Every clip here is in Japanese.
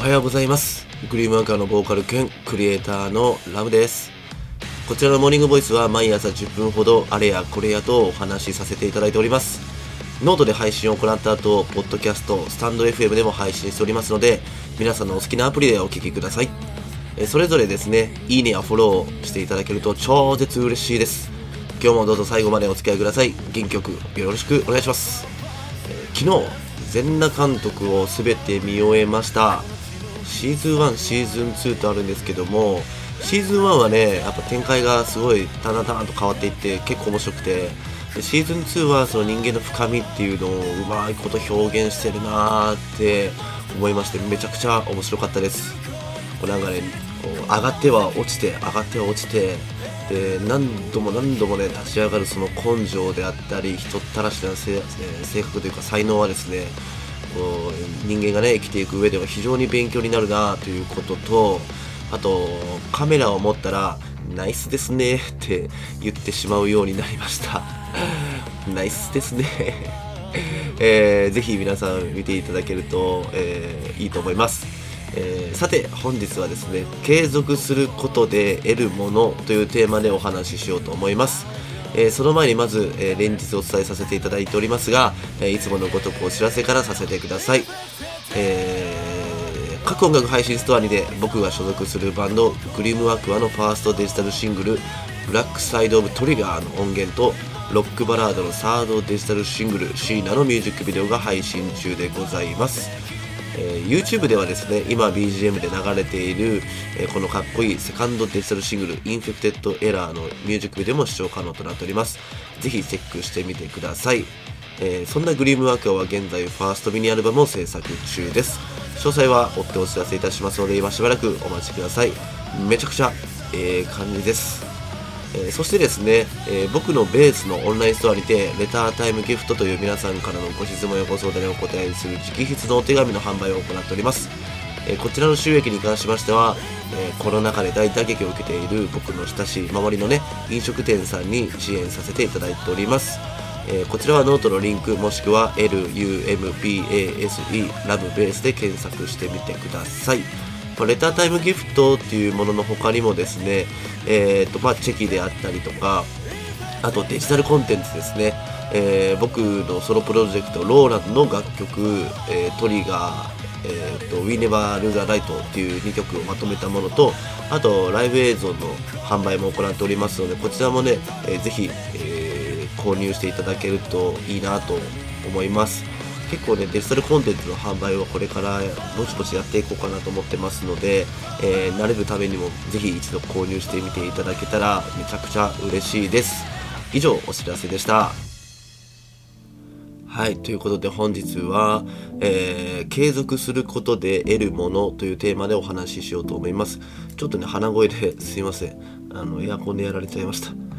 おはようございます。グリームアンカーのボーカル兼クリエイターのラムです。こちらのモーニングボイスは毎朝10分ほどあれやこれやとお話しさせていただいております。ノートで配信を行った後ポッドキャストスタンド FM でも配信しておりますので皆さんのお好きなアプリでお聴きください。それぞれですねいいねやフォローしていただけると超絶嬉しいです。今日もどうぞ最後までお付き合いください。元気よくよろしくお願いします。昨日全裸監督を全て見終えました。シーズン1シーズン2とあるんですけどもシーズン1はねやっぱ展開がすごいタナタナと変わっていって結構面白くてでシーズン2はその人間の深みっていうのをうまいこと表現してるなーって思いましてめちゃくちゃ面白かったです。こうなんかねこう上がっては落ちて上がっては落ちてで何度も何度もね立ち上がるその根性であったり人ったらしな性格というか才能はですね人間がね生きていく上では非常に勉強になるなということとあとカメラを持ったらナイスですねって言ってしまうようになりました。ナイスですね。えー、ぜひ皆さん見ていただけると、えー、いいと思います、えー、さて本日はですね継続することで得るものというテーマでお話ししようと思います。えー、その前にまず、えー、連日お伝えさせていただいておりますが、えー、いつものごとくお知らせからさせてください、え各音楽配信ストアにて僕が所属するバンドグリームアクアのファーストデジタルシングル「ブラックサイド・オブ・トリガー」の音源とロックバラードのサードデジタルシングル「シーナ」のミュージックビデオが配信中でございます。えー、YouTube ではですね今 BGM で流れている、えー、このかっこいいセカンドデジタルシングル「 Infected Error のミュージックビデオも視聴可能となっております。ぜひチェックしてみてください、えー、そんなグリームワークは現在ファーストミニアルバムを制作中です。詳細は追ってお知らせいたしますので今しばらくお待ちください。めちゃくちゃええ感じです。え、そしてですね、え、僕のベースのオンラインストアにて、 Letter Time Gift という皆さんからのご質問やご相談にお答えする直筆のお手紙の販売を行っております。え、こちらの収益に関しましては、えコロナ禍で大打撃を受けている僕の親しい周りのね、飲食店さんに支援させていただいております。えこちらはノートのリンクもしくは LUMPASE ラブベースで検索してみてください。まあ、 Letter Time Gift っていうものの他にもですね、えーとまあ、チェキであったりとかあとデジタルコンテンツですね、えー、僕のソロプロジェクトローランの楽曲、えー、 Trigger えーと、We Never Lose a Light っていう2曲をまとめたものとあとライブ映像の販売も行っておりますのでこちらもね、えー、ぜひ、えー、購入していただけるといいなと思います。結構ねデジタルコンテンツの販売をこれからぼちぼちやっていこうかなと思ってますので、えー、慣れるためにもぜひ一度購入してみていただけたらめちゃくちゃ嬉しいです以上お知らせでしたはい。ということで本日は、えー、継続することで得るものというテーマでお話ししようと思います。ちょっとね、鼻声ですいません。あの、エアコンでやられちゃいました。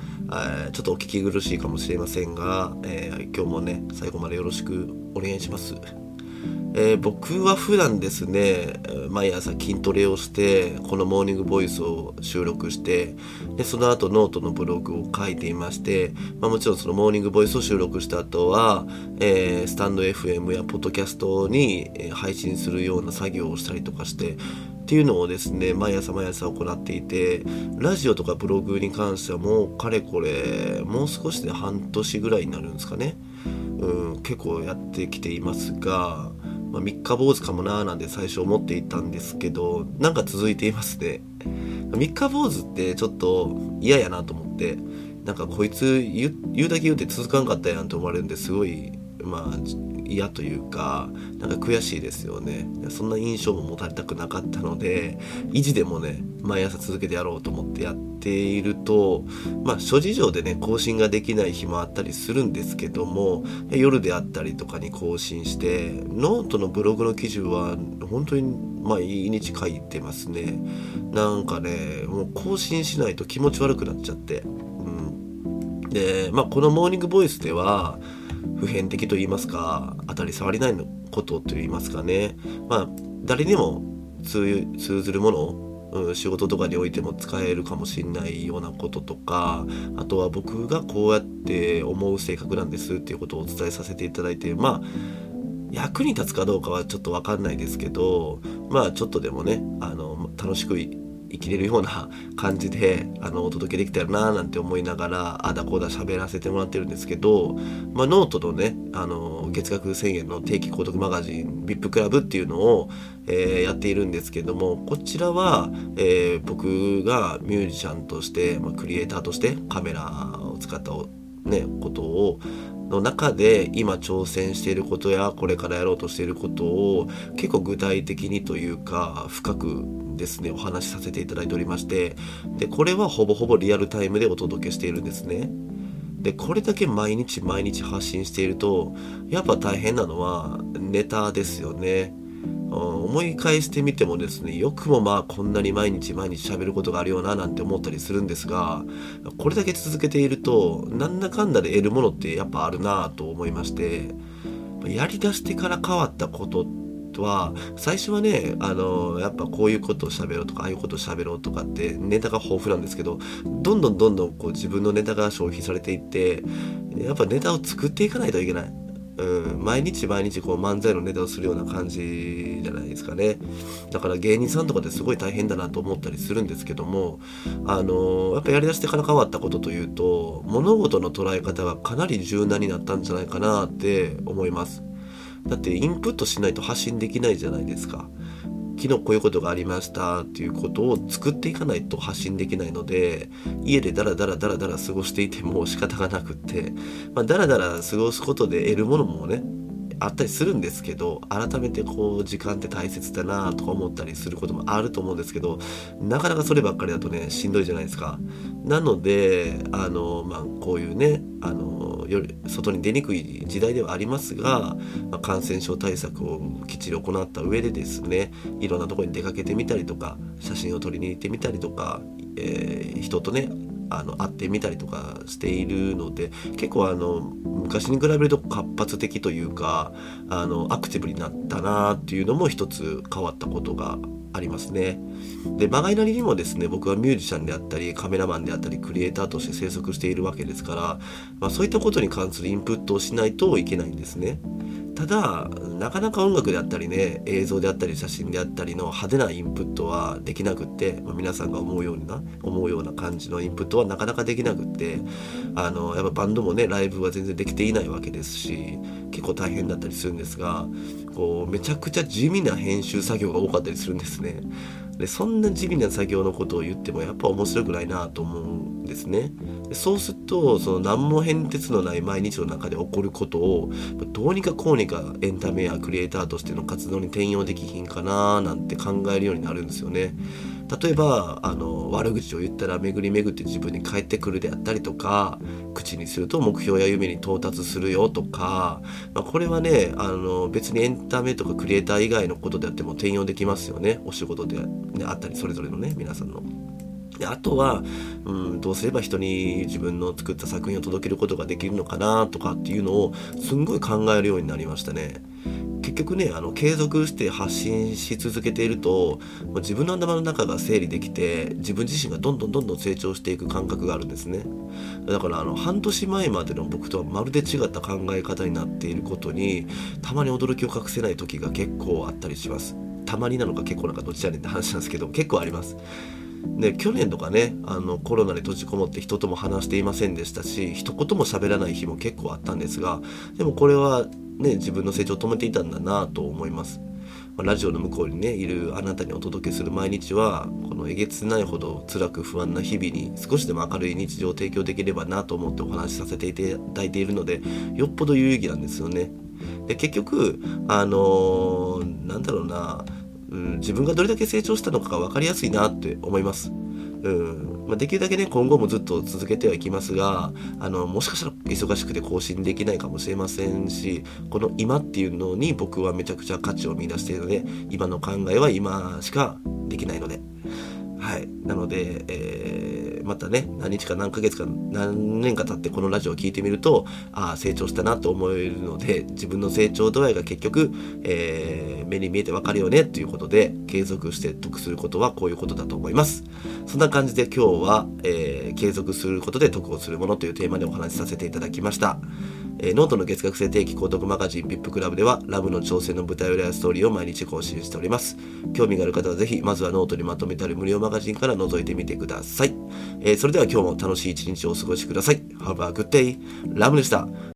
ちょっとお聞き苦しいかもしれませんが、えー、今日もね最後までよろしくお願いします。えー、僕は普段ですね毎朝筋トレをしてこのモーニングボイスを収録してでその後ノートのブログを書いていまして、まあ、もちろんそのモーニングボイスを収録した後は、えー、スタンド FM やポッドキャストに配信するような作業をしたりとかしてっていうのをですね毎朝毎朝行っていてラジオとかブログに関してはもうかれこれもう少しで半年ぐらいになるんですかね、うん、結構やってきていますが、まあ、3日坊主かもなーなんて最初思っていたんですけどなんか続いていますね。3日坊主ってちょっと嫌やなと思ってなんかこいつ言うだけ言うて続かんかったやんと思われるんですごいまあ嫌というかなんか悔しいですよね。そんな印象も持たれたくなかったので意地でもね毎朝続けてやろうと思ってやっているとまあ諸事情でね更新ができない日もあったりするんですけども夜であったりとかに更新してノートのブログの記事は本当に毎日書いてますね。なんかねもう更新しないと気持ち悪くなっちゃって、うん、でまあこのモーニングボイスでは普遍的と言いますか当たり障りないのことと言いますかね。まあ誰にも通ずるものうん、仕事とかにおいても使えるかもしれないようなこととかあとは僕がこうやって思う性格なんですっていうことをお伝えさせていただいてまあ役に立つかどうかはちょっと分かんないですけどまあちょっとでもねあの楽しく生きれるような感じであのお届けできたらななんて思いながらあだこうだ喋らせてもらってるんですけど、まあ、ノートのねあの月額1000円の定期購読マガジン VIP クラブっていうのを、えー、やっているんですけどもこちらは、えー、僕がミュージシャンとして、まあ、クリエイターとしてカメラを使ったね、ことをの中で今挑戦していることやこれからやろうとしていることを結構具体的にというか深くですねお話しさせていただいておりましてでこれはほぼほぼリアルタイムでお届けしているんですね。でこれだけ毎日毎日発信しているとやっぱ大変なのはネタですよね。思い返してみてもですねよくもまあこんなに毎日毎日喋ることがあるよななんて思ったりするんですがこれだけ続けているとなんだかんだで得るものってやっぱあるなと思いましてやりだしてから変わったことは最初はねあのやっぱこういうことを喋ろうとかああいうことを喋ろうとかってネタが豊富なんですけどどんどんどんどんこう自分のネタが消費されていってやっぱネタを作っていかないといけない。うん、毎日毎日こう漫才のネタをするような感じじゃないですかね。だから芸人さんとかってすごい大変だなと思ったりするんですけどもあのやっぱやりだしてから変わったことというと物事の捉え方がかなり柔軟になったんじゃないかなって思います。だってインプットしないと発信できないじゃないですか。昨日こういうことがありましたっていうことを作っていかないと発信できないので家でダラダラダラダラ過ごしていても仕方がなくって、まあ、ダラダラ過ごすことで得るものもねあったりするんですけど改めてこう時間って大切だなとか思ったりすることもあると思うんですけどなかなかそればっかりだとねしんどいじゃないですか。なのであの、まあ、こういうねあのより外に出にくい時代ではありますが、まあ、感染症対策をきっちり行った上でですねいろんなとこに出かけてみたりとか写真を撮りに行ってみたりとか、えー、人とねあの会ってみたりとかしているので結構あの昔に比べると活発的というかあのアクティブになったなっていうのも一つ変わったことがありますね。で、まがいなりにもですね、僕はミュージシャンであったり、カメラマンであったり、クリエイターとして生息しているわけですから、まあ、そういったことに関するインプットをしないといけないんですね。ただなかなか音楽であったりね映像であったり写真であったりの派手なインプットはできなくって、まあ、皆さんが思うような思うような感じのインプットはなかなかできなくってあのやっぱバンドもねライブは全然できていないわけですし結構大変だったりするんですがこうめちゃくちゃ地味な編集作業が多かったりするんですね。でそんな地味な作業のことを言ってもやっぱ面白くないなと思うんですね。でそうするとその何も変哲のない毎日の中で起こることをどうにかこうにかエンタメやクリエイターとしての活動に転用できひんかななんて考えるようになるんですよね。例えばあの悪口を言ったら巡り巡って自分に返ってくるであったりとか口にすると目標や夢に到達するよとか、まあ、これはねあの別にエンタメとかクリエイター以外のことであっても転用できますよねお仕事で、あったりそれぞれのね皆さんの。であとは、うん、どうすれば人に自分の作った作品を届けることができるのかなとかっていうのをすんごい考えるようになりましたね。結局ねあの継続して発信し続けていると自分の頭の中が整理できて自分自身がどんどんどんどん成長していく感覚があるんですね。だからあの半年前までの僕とはまるで違った考え方になっていることにたまに驚きを隠せない時が結構あったりします。たまになのか結構なんかどっちやねんって話なんですけど結構あります。で去年とかねあのコロナで閉じこもって人とも話していませんでしたし一言も喋らない日も結構あったんですがでもこれはね自分の成長を止めていたんだなと思います。ラジオの向こうにねいるあなたにお届けする毎日はこのえげつないほど辛く不安な日々に少しでも明るい日常を提供できればなと思ってお話しさせていただいているのでよっぽど有意義なんですよね。で結局あのー、なんだろうなうん、自分がどれだけ成長したのかが分かりやすいなって思います。うんまあ、できるだけね今後もずっと続けてはいきますがあのもしかしたら忙しくて更新できないかもしれませんしこの今っていうのに僕はめちゃくちゃ価値を見出しているので今の考えは今しかできないので。はい。なので、えーまたね何日か何ヶ月か何年か経ってこのラジオを聴いてみるとああ成長したなと思えるので自分の成長度合いが結局、えー、目に見えてわかるよねということで継続して得することはこういうことだと思います。そんな感じで今日は、えー、継続することで得をするものというテーマでお話しさせていただきました。えーノートの月額制定期購読マガジン VIP クラブではラムの挑戦の舞台裏やストーリーを毎日更新しております。興味がある方はぜひ、まずはノートにまとめてある無料マガジンから覗いてみてください。えーそれでは今日も楽しい一日をお過ごしください。Have a good day. ラムでした。